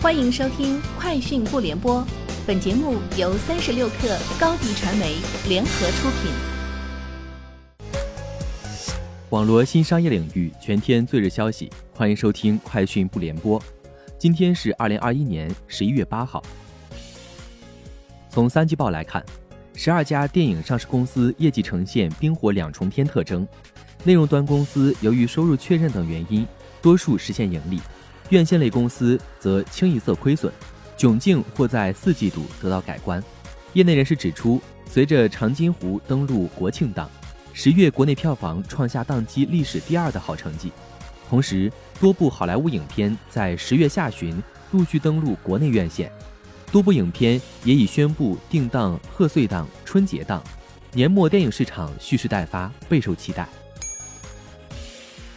欢迎收听《快讯不联播》，本节目由三十六克高低传媒联合出品。网络新商业领域全天最热消息，欢迎收听《快讯不联播》。今天是二零二一年十一月八号。从三季报来看，十二家电影上市公司业绩呈现冰火两重天特征。内容端公司由于收入确认等原因，多数实现盈利。院线类公司则清一色亏损，窘境或在四季度得到改观。业内人士指出，随着《长津湖》登陆国庆档，十月国内票房创下档期历史第二的好成绩。同时，多部好莱坞影片在十月下旬陆续登陆国内院线，多部影片也已宣布定档贺岁档、春节档，年末电影市场蓄势待发，备受期待。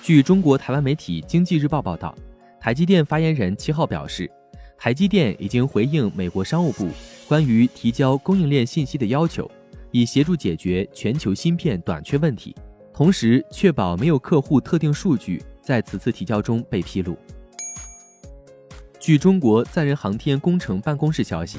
据中国台湾媒体《经济日报》报道。台积电发言人七号表示，台积电已经回应美国商务部关于提交供应链信息的要求，以协助解决全球芯片短缺问题，同时确保没有客户特定数据在此次提交中被披露。据中国载人航天工程办公室消息，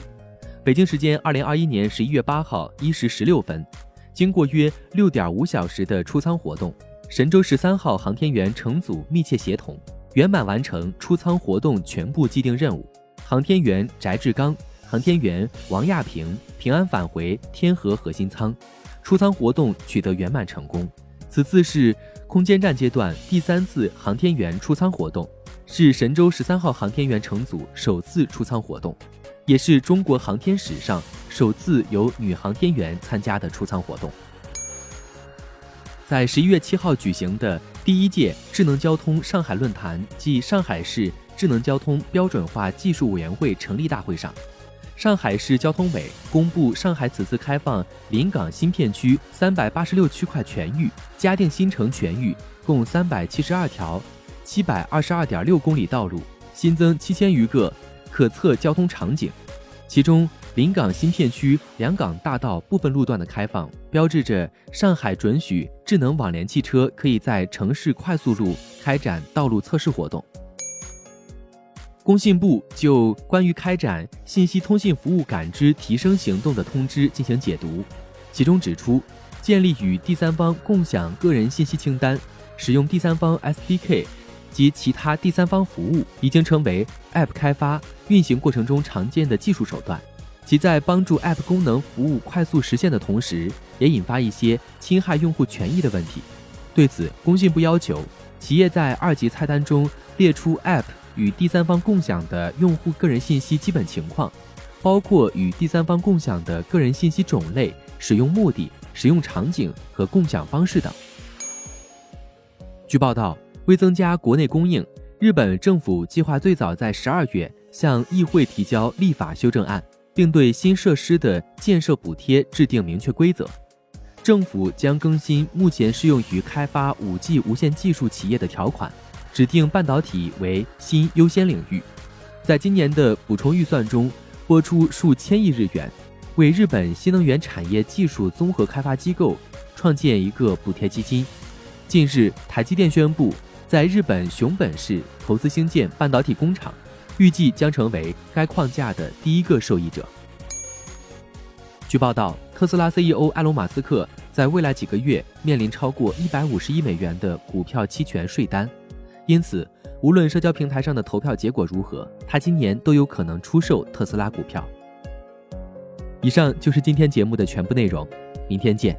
北京时间二零二一年十一月八号一时十六分，经过约六点五小时的出舱活动，神舟十三号航天员乘组密切协同。圆满完成出舱活动全部既定任务，航天员翟志刚、航天员王亚平平安返回天河核心舱，出舱活动取得圆满成功。此次是空间站阶段第三次航天员出舱活动，是神舟十三号航天员乘组首次出舱活动，也是中国航天史上首次由女航天员参加的出舱活动。在十一月七号举行的。第一届智能交通上海论坛暨上海市智能交通标准化技术委员会成立大会上，上海市交通委公布上海此次开放临港新片区三百八十六区块全域、嘉定新城全域，共三百七十二条、七百二十二点六公里道路，新增七千余个可测交通场景，其中。临港新片区两港大道部分路段的开放，标志着上海准许智能网联汽车可以在城市快速路开展道路测试活动。工信部就关于开展信息通信服务感知提升行动的通知进行解读，其中指出，建立与第三方共享个人信息清单、使用第三方 SDK 及其他第三方服务，已经成为 App 开发运行过程中常见的技术手段。其在帮助 App 功能服务快速实现的同时，也引发一些侵害用户权益的问题。对此，工信部要求企业在二级菜单中列出 App 与第三方共享的用户个人信息基本情况，包括与第三方共享的个人信息种类、使用目的、使用场景和共享方式等。据报道，为增加国内供应，日本政府计划最早在十二月向议会提交立法修正案。并对新设施的建设补贴制定明确规则。政府将更新目前适用于开发 5G 无线技术企业的条款，指定半导体为新优先领域。在今年的补充预算中，拨出数千亿日元，为日本新能源产业技术综合开发机构创建一个补贴基金。近日，台积电宣布在日本熊本市投资兴建半导体工厂。预计将成为该框架的第一个受益者。据报道，特斯拉 CEO 埃隆·马斯克在未来几个月面临超过一百五十亿美元的股票期权税单，因此，无论社交平台上的投票结果如何，他今年都有可能出售特斯拉股票。以上就是今天节目的全部内容，明天见。